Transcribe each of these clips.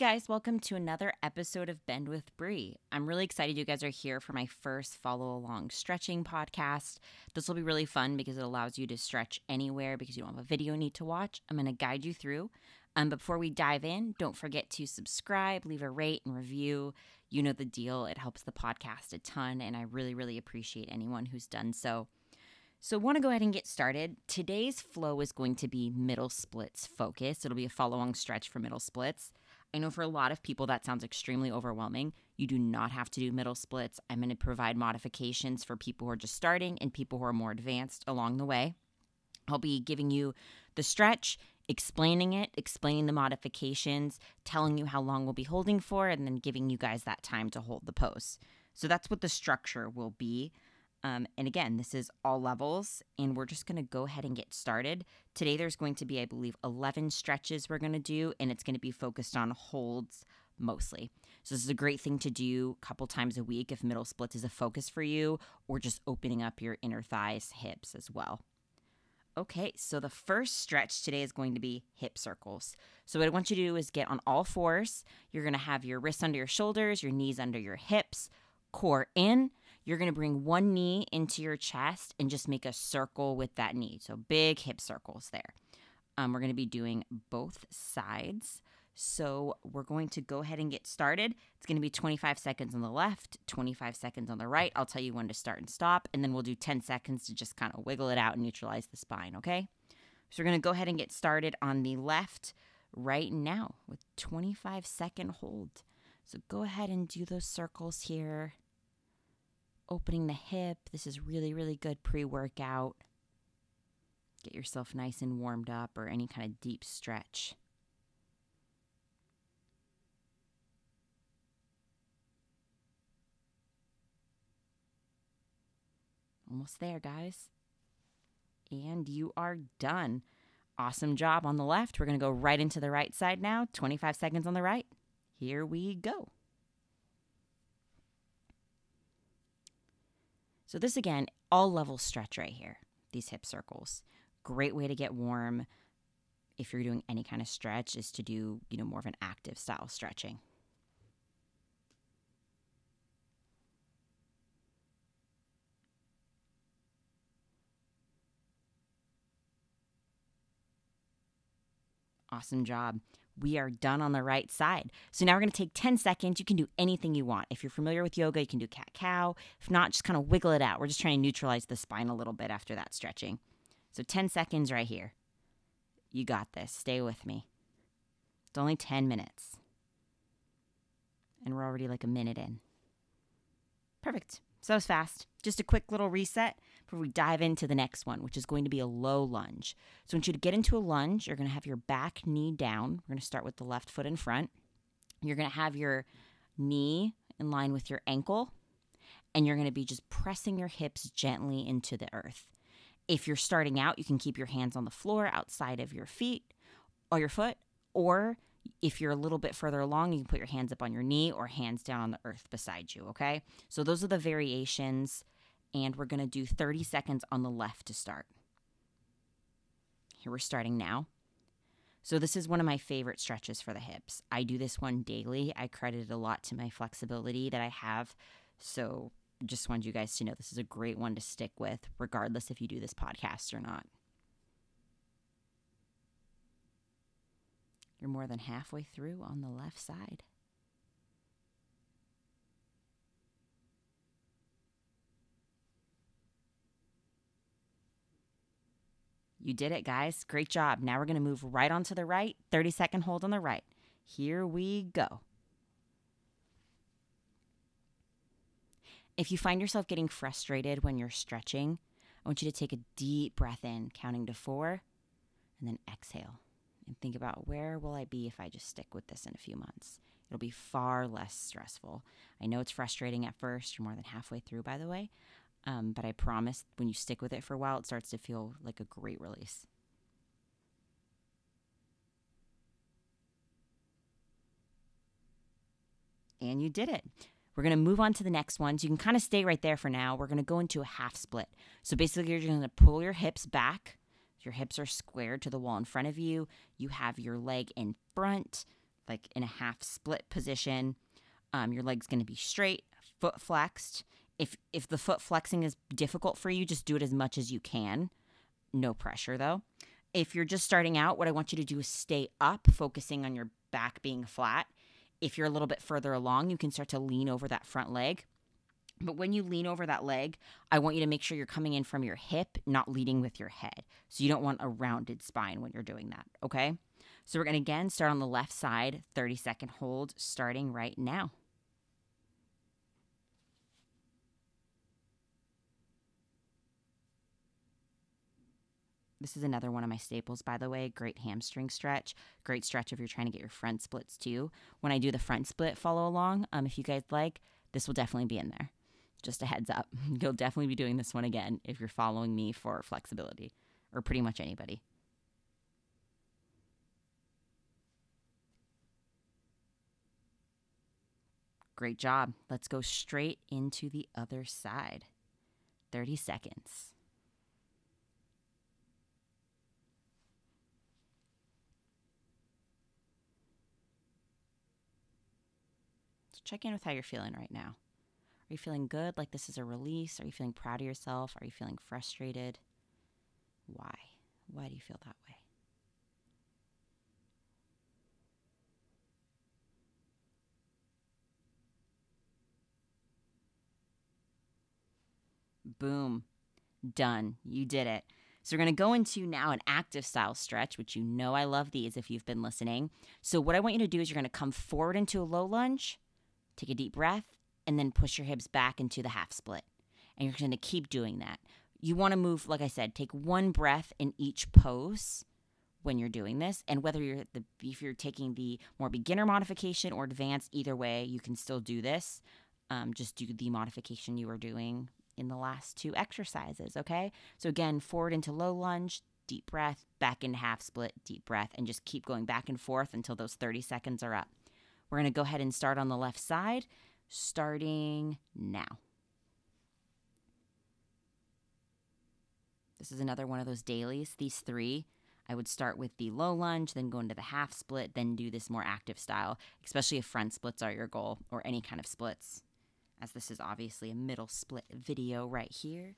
guys, welcome to another episode of Bend with Bry. I'm really excited you guys are here for my first follow along stretching podcast. This will be really fun because it allows you to stretch anywhere because you don't have a video need to watch. I'm going to guide you through. Um, before we dive in, don't forget to subscribe, leave a rate and review. You know the deal. It helps the podcast a ton, and I really, really appreciate anyone who's done so. So, want to go ahead and get started. Today's flow is going to be middle splits focus. It'll be a follow along stretch for middle splits. I know for a lot of people that sounds extremely overwhelming. You do not have to do middle splits. I'm going to provide modifications for people who are just starting and people who are more advanced along the way. I'll be giving you the stretch, explaining it, explaining the modifications, telling you how long we'll be holding for, and then giving you guys that time to hold the pose. So that's what the structure will be. Um, and again, this is all levels, and we're just going to go ahead and get started. Today, there's going to be, I believe, 11 stretches we're going to do, and it's going to be focused on holds mostly. So, this is a great thing to do a couple times a week if middle splits is a focus for you, or just opening up your inner thighs, hips as well. Okay, so the first stretch today is going to be hip circles. So, what I want you to do is get on all fours. You're going to have your wrists under your shoulders, your knees under your hips, core in you're going to bring one knee into your chest and just make a circle with that knee. So big hip circles there. Um, we're going to be doing both sides. So we're going to go ahead and get started. It's going to be 25 seconds on the left, 25 seconds on the right. I'll tell you when to start and stop, and then we'll do 10 seconds to just kind of wiggle it out and neutralize the spine, okay? So we're going to go ahead and get started on the left right now with 25 second hold. So go ahead and do those circles here opening the hip. This is really, really good pre workout. Get yourself nice and warmed up or any kind of deep stretch. Almost there, guys. And you are done. Awesome job on the left. We're going to go right into the right side now. 25 seconds on the right. Here we go. So this again, all level stretch right here, these hip circles. Great way to get warm if you're doing any kind of stretch is to do, you know, more of an active style stretching. Awesome job we are done on the right side. So now we're going to take 10 seconds. You can do anything you want. If you're familiar with yoga, you can do cat cow. If not, just kind of wiggle it out. We're just trying to neutralize the spine a little bit after that stretching. So 10 seconds right here. You got this. Stay with me. It's only 10 minutes. And we're already like a minute in. Perfect. So was fast. Just a quick little reset before we dive into the next one, which is going to be a low lunge. So I want you to get into a lunge. You're going to have your back knee down. We're going to start with the left foot in front. You're going to have your knee in line with your ankle, and you're going to be just pressing your hips gently into the earth. If you're starting out, you can keep your hands on the floor outside of your feet or your foot, or if you're a little bit further along, you can put your hands up on your knee or hands down on the earth beside you, okay? So those are the variations, and we're gonna do 30 seconds on the left to start. Here we're starting now. So this is one of my favorite stretches for the hips. I do this one daily. I credit it a lot to my flexibility that I have. So just wanted you guys to know this is a great one to stick with, regardless if you do this podcast or not. You're more than halfway through on the left side. You did it, guys. Great job. Now we're going to move right onto the right. 30 second hold on the right. Here we go. If you find yourself getting frustrated when you're stretching, I want you to take a deep breath in, counting to four, and then exhale and think about where will I be if I just stick with this in a few months. It'll be far less stressful. I know it's frustrating at first. You're more than halfway through, by the way. Um, but I promise when you stick with it for a while, it starts to feel like a great release. And you did it. We're going to move on to the next one. So you can kind of stay right there for now. We're going to go into a half split. So basically, you're going to pull your hips back your hips are squared to the wall in front of you. You have your leg in front, like in a half split position. Um, your leg's going to be straight, foot flexed. If if the foot flexing is difficult for you, just do it as much as you can. No pressure though. If you're just starting out, what I want you to do is stay up, focusing on your back being flat. If you're a little bit further along, you can start to lean over that front leg. But when you lean over that leg, I want you to make sure you're coming in from your hip, not leading with your head. So you don't want a rounded spine when you're doing that, okay? So we're gonna again start on the left side, 30 second hold, starting right now. This is another one of my staples, by the way. Great hamstring stretch. Great stretch if you're trying to get your front splits too. When I do the front split, follow along. Um, if you guys like, this will definitely be in there. Just a heads up. You'll definitely be doing this one again if you're following me for flexibility, or pretty much anybody. Great job. Let's go straight into the other side. 30 seconds. Check in with how you're feeling right now. Are you feeling good, like this is a release? Are you feeling proud of yourself? Are you feeling frustrated? Why? Why do you feel that way? Boom. Done. You did it. So we're going to go into now an active style stretch, which you know I love these if you've been listening. So what I want you to do is you're going to come forward into a low lunge Take a deep breath and then push your hips back into the half split. And you're going to keep doing that. You want to move, like I said, take one breath in each pose when you're doing this. And whether you're the if you're taking the more beginner modification or advanced, either way, you can still do this. Um, just do the modification you were doing in the last two exercises. Okay. So again, forward into low lunge, deep breath, back into half split, deep breath, and just keep going back and forth until those 30 seconds are up. We're going to go ahead and start on the left side, starting now. This is another one of those dailies, these three. I would start with the low lunge, then go into the half split, then do this more active style, especially if front splits are your goal or any kind of splits, as this is obviously a middle split video right here.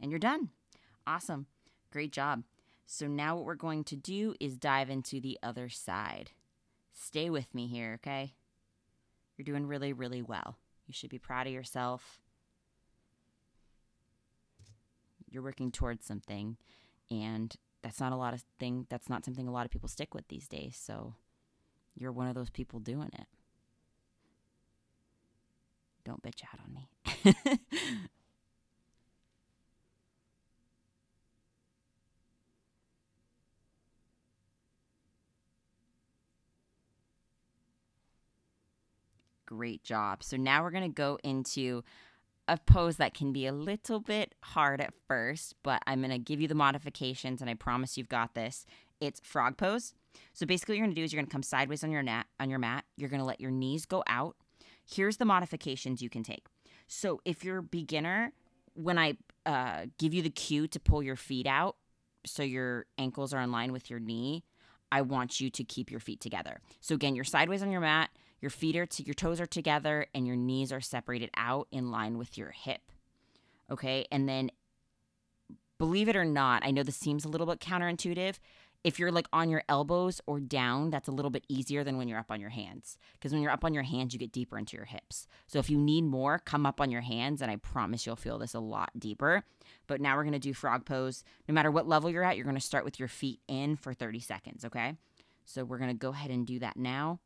And you're done. Awesome. Great job. So now what we're going to do is dive into the other side. Stay with me here, okay? You're doing really, really well. You should be proud of yourself. You're working towards something, and that's not a lot of thing. That's not something a lot of people stick with these days. So you're one of those people doing it. Don't bitch out on me. Great job. So now we're going to go into a pose that can be a little bit hard at first, but I'm going to give you the modifications and I promise you've got this. It's frog pose. So basically what you're going to do is you're going to come sideways on your mat on your mat. You're going to let your knees go out. Here's the modifications you can take. So if you're a beginner, when I uh, give you the cue to pull your feet out so your ankles are in line with your knee, I want you to keep your feet together. So again, you're sideways on your mat. Your feet are to your toes are together and your knees are separated out in line with your hip. Okay? And then believe it or not, I know this seems a little bit counterintuitive. If you're like on your elbows or down, that's a little bit easier than when you're up on your hands. Because when you're up on your hands, you get deeper into your hips. So if you need more, come up on your hands, and I promise you'll feel this a lot deeper. But now we're gonna do frog pose. No matter what level you're at, you're gonna start with your feet in for 30 seconds, okay? So we're gonna go ahead and do that now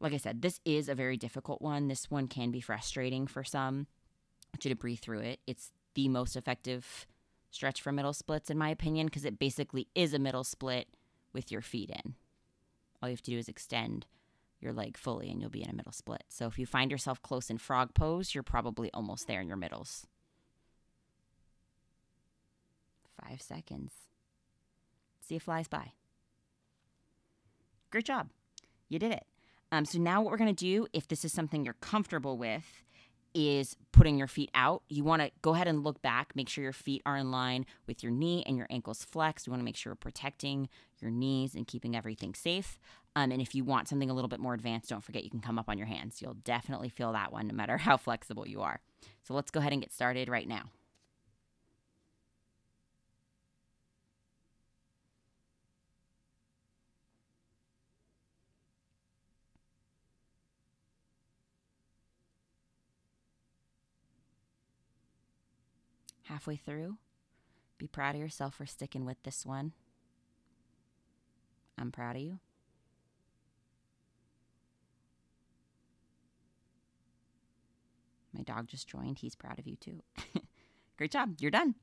like I said, this is a very difficult one. This one can be frustrating for some. I want you to breathe through it. It's the most effective stretch for middle splits, in my opinion, because it basically is a middle split with your feet in. All you have to do is extend your leg fully and you'll be in a middle split. So if you find yourself close in frog pose, you're probably almost there in your middles. Five seconds. See it flies by. Great job. You did it. Um, so now what we're going to do, if this is something you're comfortable with, is putting your feet out. You want to go ahead and look back, make sure your feet are in line with your knee and your ankles flexed. You want to make sure you're protecting your knees and keeping everything safe. Um, and if you want something a little bit more advanced, don't forget you can come up on your hands. You'll definitely feel that one no matter how flexible you are. So let's go ahead and get started right now. Halfway through. Be proud of yourself for sticking with this one. I'm proud of you. My dog just joined. He's proud of you too. Great job. You're done.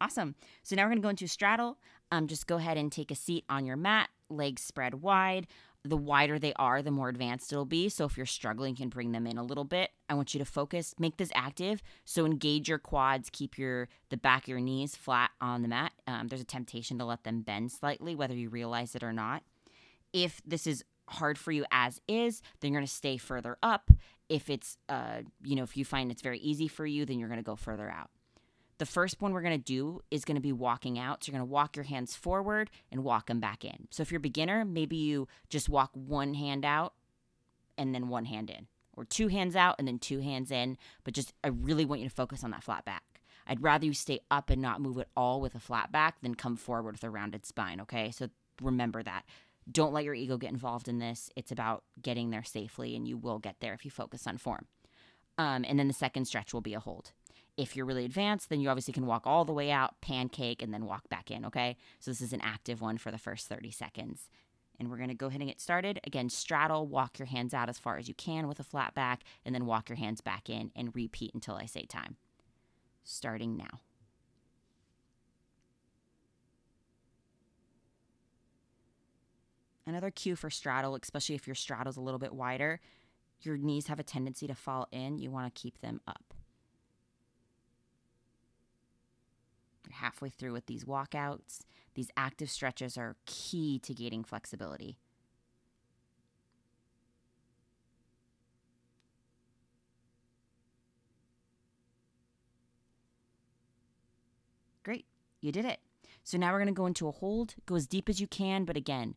Awesome. So now we're going to go into straddle. Um, just go ahead and take a seat on your mat, legs spread wide the wider they are, the more advanced it'll be. So if you're struggling, you can bring them in a little bit. I want you to focus, make this active. So engage your quads, keep your the back of your knees flat on the mat. Um, there's a temptation to let them bend slightly, whether you realize it or not. If this is hard for you as is, then you're going to stay further up. If it's, uh, you know, if you find it's very easy for you, then you're going to go further out. The first one we're going to do is going to be walking out. So you're going to walk your hands forward and walk them back in. So if you're a beginner, maybe you just walk one hand out and then one hand in, or two hands out and then two hands in. But just, I really want you to focus on that flat back. I'd rather you stay up and not move at all with a flat back than come forward with a rounded spine, okay? So remember that. Don't let your ego get involved in this. It's about getting there safely, and you will get there if you focus on form. Um, and then the second stretch will be a hold. If you're really advanced, then you obviously can walk all the way out, pancake, and then walk back in, okay? So this is an active one for the first 30 seconds. And we're gonna go ahead and get started. Again, straddle, walk your hands out as far as you can with a flat back, and then walk your hands back in and repeat until I say time. Starting now. Another cue for straddle, especially if your straddle's a little bit wider, your knees have a tendency to fall in. You want to keep them up. You're halfway through with these walkouts. These active stretches are key to gaining flexibility. Great, you did it. So now we're going to go into a hold. Go as deep as you can, but again,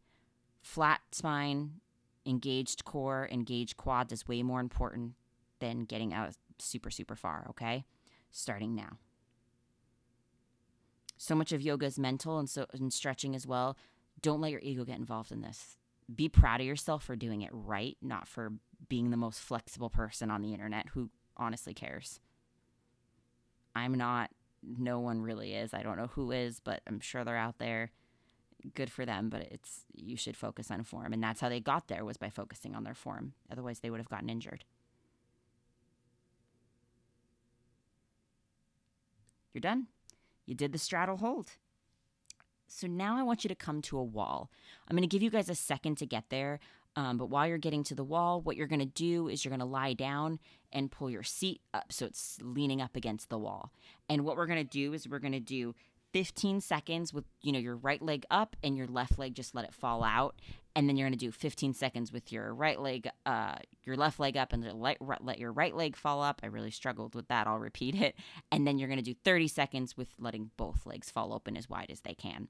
flat spine, engaged core, engaged quads is way more important than getting out super, super far, okay? Starting now. So much of yoga is mental and so and stretching as well. Don't let your ego get involved in this. Be proud of yourself for doing it right, not for being the most flexible person on the internet who honestly cares. I'm not, no one really is. I don't know who is, but I'm sure they're out there good for them, but it's you should focus on form. And that's how they got there was by focusing on their form. Otherwise they would have gotten injured. You're done. You did the straddle hold. So now I want you to come to a wall. I'm going to give you guys a second to get there. Um, but while you're getting to the wall, what you're going to do is you're going to lie down and pull your seat up so it's leaning up against the wall. And what we're going to do is we're going to do 15 seconds with you know your right leg up and your left leg just let it fall out. And then you're going to do 15 seconds with your right leg uh your left leg up and let, let your right leg fall up. I really struggled with that. I'll repeat it. And then you're going to do 30 seconds with letting both legs fall open as wide as they can.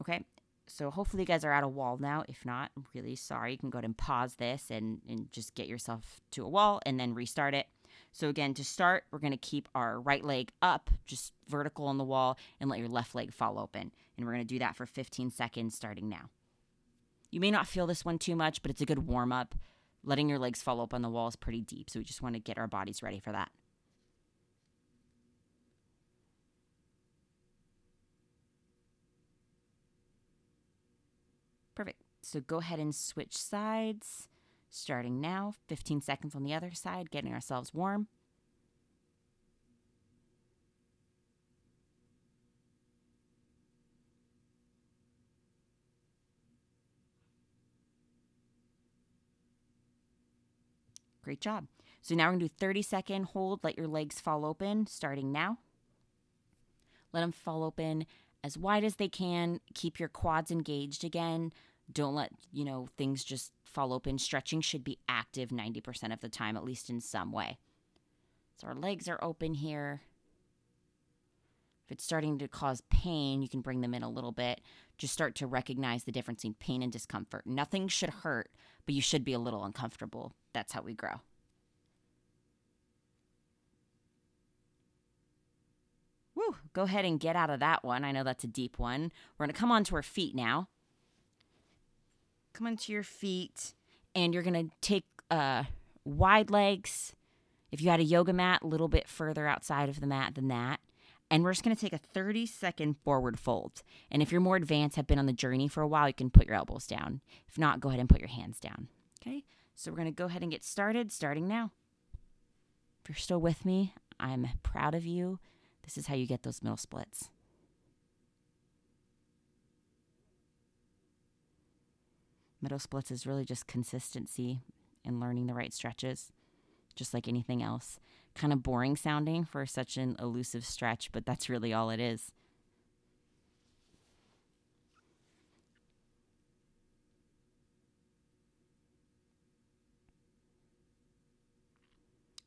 Okay? So hopefully you guys are at a wall now. If not i'm really sorry. You can go ahead and pause this and, and just get yourself to a wall and then restart it so again, to start, we're going to keep our right leg up, just vertical on the wall, and let your left leg fall open. And we're going to do that for 15 seconds starting now. You may not feel this one too much, but it's a good warm up. Letting your legs fall open on the wall is pretty deep, so we just want to get our bodies ready for that. Perfect. So go ahead and switch sides. Starting now, 15 seconds on the other side, getting ourselves warm. Great job. So now we're going to do 30 second hold. Let your legs fall open starting now. Let them fall open as wide as they can. Keep your quads engaged again. Don't let, you know, things just fall open. Stretching should be active 90% of the time, at least in some way. So our legs are open here. If it's starting to cause pain, you can bring them in a little bit. Just start to recognize the difference in pain and discomfort. Nothing should hurt, but you should be a little uncomfortable. That's how we grow. Woo, go ahead and get out of that one. I know that's a deep one. We're going to come onto our feet now. Come onto your feet, and you're going to take uh, wide legs. If you had a yoga mat, a little bit further outside of the mat than that. And we're just going to take a 30 second forward fold. And if you're more advanced, have been on the journey for a while, you can put your elbows down. If not, go ahead and put your hands down. Okay, so we're going to go ahead and get started, starting now. If you're still with me, I'm proud of you. This is how you get those middle splits. Middle splits is really just consistency and learning the right stretches, just like anything else kind of boring sounding for such an elusive stretch, but that's really all it is.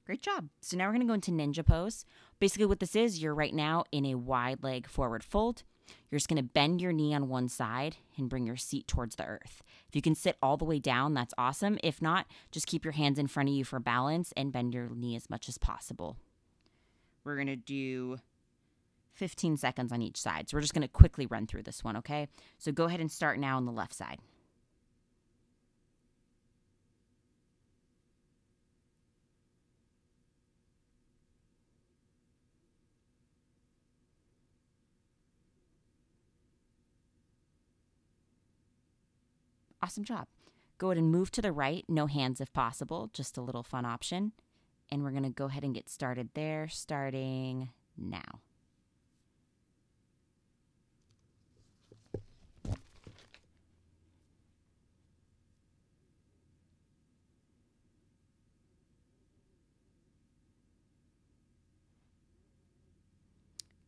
Great job. So now we're going to go into ninja pose. Basically, what this is, you're right now in a wide leg forward fold. You're just going to bend your knee on one side and bring your seat towards the earth. If you can sit all the way down, that's awesome. If not, just keep your hands in front of you for balance and bend your knee as much as possible. We're going to do 15 seconds on each side. So we're just going to quickly run through this one, okay? So go ahead and start now on the left side. Awesome job. Go ahead and move to the right, no hands if possible, just a little fun option. And we're going to go ahead and get started there, starting now.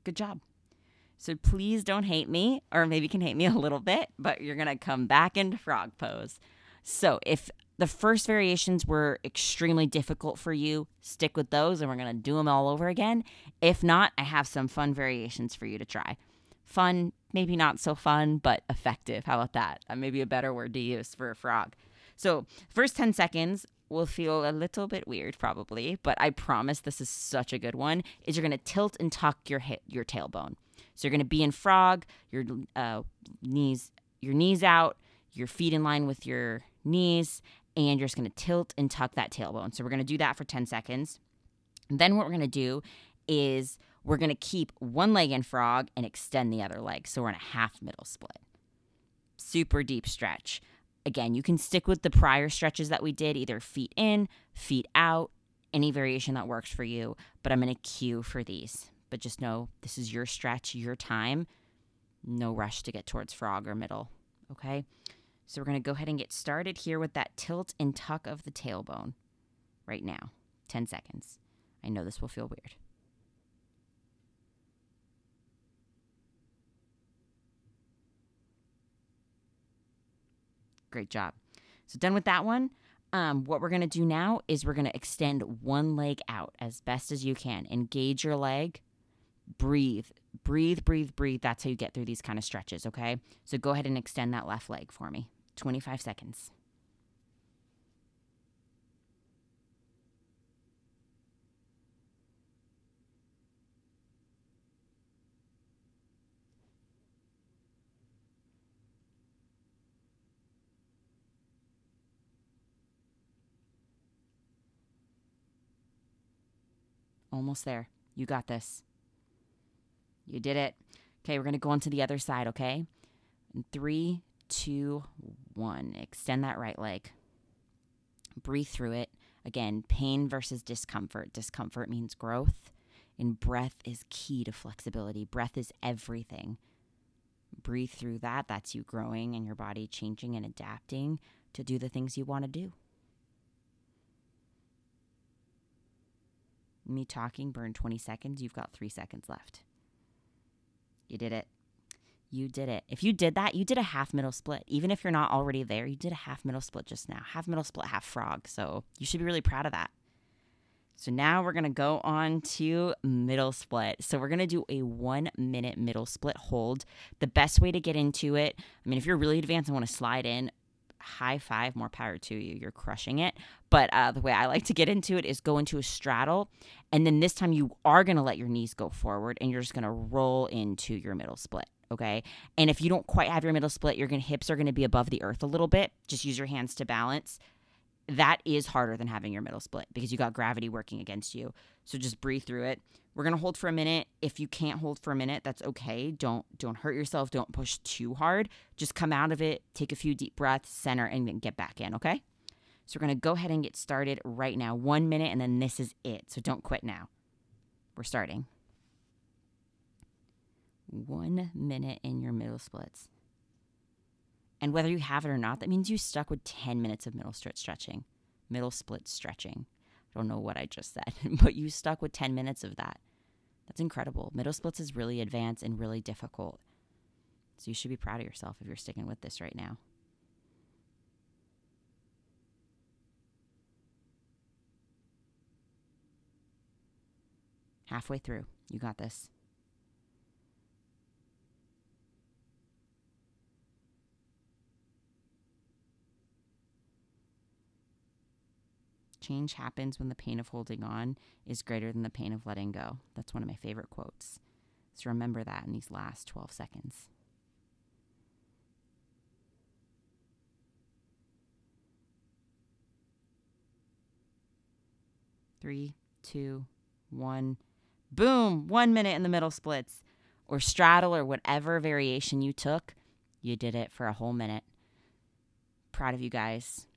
Good job. So please don't hate me, or maybe you can hate me a little bit, but you're to come back into frog pose. So if the first variations were extremely difficult for you, stick with those and we're to do them all over again. If not, I have some fun variations for you to try. Fun, maybe not so fun, but effective. How about that? Uh, maybe a better word to use for a frog. So, first 10 seconds will feel a little bit weird probably, but I promise this is such a good one. Is you're going to tilt and tuck your your tailbone. So you're going to be in frog, your uh, knees your knees out, your feet in line with your knees, and you're just going to tilt and tuck that tailbone. So we're going to do that for 10 seconds. And then what we're going to do is we're going to keep one leg in frog and extend the other leg. So we're in a half middle split. Super deep stretch. Again, you can stick with the prior stretches that we did, either feet in, feet out, any variation that works for you, but I'm going to cue for these but just know this is your stretch, your time. No rush to get towards frog or middle. Okay? So we're going to go ahead and get started here with that tilt and tuck of the tailbone right now. 10 seconds. I know this will feel weird. Great job. So, done with that one. Um, what we're going to do now is we're going to extend one leg out as best as you can. Engage your leg breathe, breathe, breathe, breathe. That's how you get through these kind of stretches, okay? So go ahead and extend that left leg for me. 25 seconds. Almost there. You got this. You did it. Okay, we're going to go on to the other side, okay? Three, two, one. Extend that right leg. Breathe through it. Again, pain versus discomfort. Discomfort means growth, and breath is key to flexibility. Breath is everything. Breathe through that. That's you growing and your body changing and adapting to do the things you want to do. Me talking, burn 20 seconds. You've got three seconds left. You did it. You did it. If you did that, you did a half middle split. Even if you're not already there, you did a half middle split just now. Half middle split, half frog. So you should be really proud of that. So now we're going to go on to middle split. So we're going to do a one minute middle split hold. The best way to get into it, I mean, if you're really advanced and want to slide in, high five, more power to you. You're crushing it. But uh, the way I like to get into it is go into a straddle. And then this time you are going to let your knees go forward and you're just going to roll into your middle split. Okay. And if you don't quite have your middle split, your hips are going to be above the earth a little bit. Just use your hands to balance. That is harder than having your middle split because you got gravity working against you. So just breathe through it. We're going to hold for a minute. If you can't hold for a minute, that's okay. Don't don't hurt yourself. Don't push too hard. Just come out of it, take a few deep breaths, center and then get back in, okay? So we're going to go ahead and get started right now. 1 minute and then this is it. So don't quit now. We're starting one minute in your middle splits. And whether you have it or not, that means you stuck with 10 minutes of middle split stretching, middle split stretching. I don't know what I just said, but you stuck with 10 minutes of that. That's incredible. Middle splits is really advanced and really difficult. So you should be proud of yourself if you're sticking with this right now. Halfway through. You got this. Change happens when the pain of holding on is greater than the pain of letting go. That's one of my favorite quotes. So remember that in these last 12 seconds. Three, two, one. Boom! One minute in the middle splits or straddle or whatever variation you took. You did it for a whole minute. Proud of you guys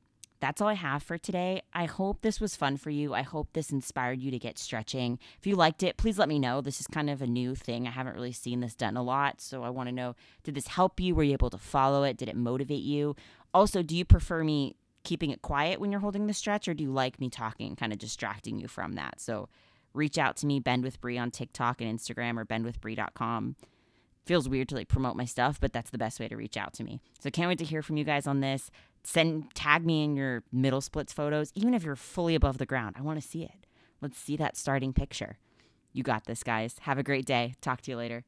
that's all I have for today. I hope this was fun for you. I hope this inspired you to get stretching. If you liked it, please let me know. This is kind of a new thing. I haven't really seen this done a lot. So I want to know did this help you? Were you able to follow it? Did it motivate you? Also, do you prefer me keeping it quiet when you're holding the stretch, or do you like me talking, kind of distracting you from that? So reach out to me, Bend with Bry on TikTok and Instagram or bendwithbry.com feels weird to like promote my stuff, but that's the best way to reach out to me. So can't wait to hear from you guys on this send tag me in your middle splits photos, even if you're fully above the ground. I want to see it. Let's see that starting picture. You got this, guys. Have a great day. Talk to you later.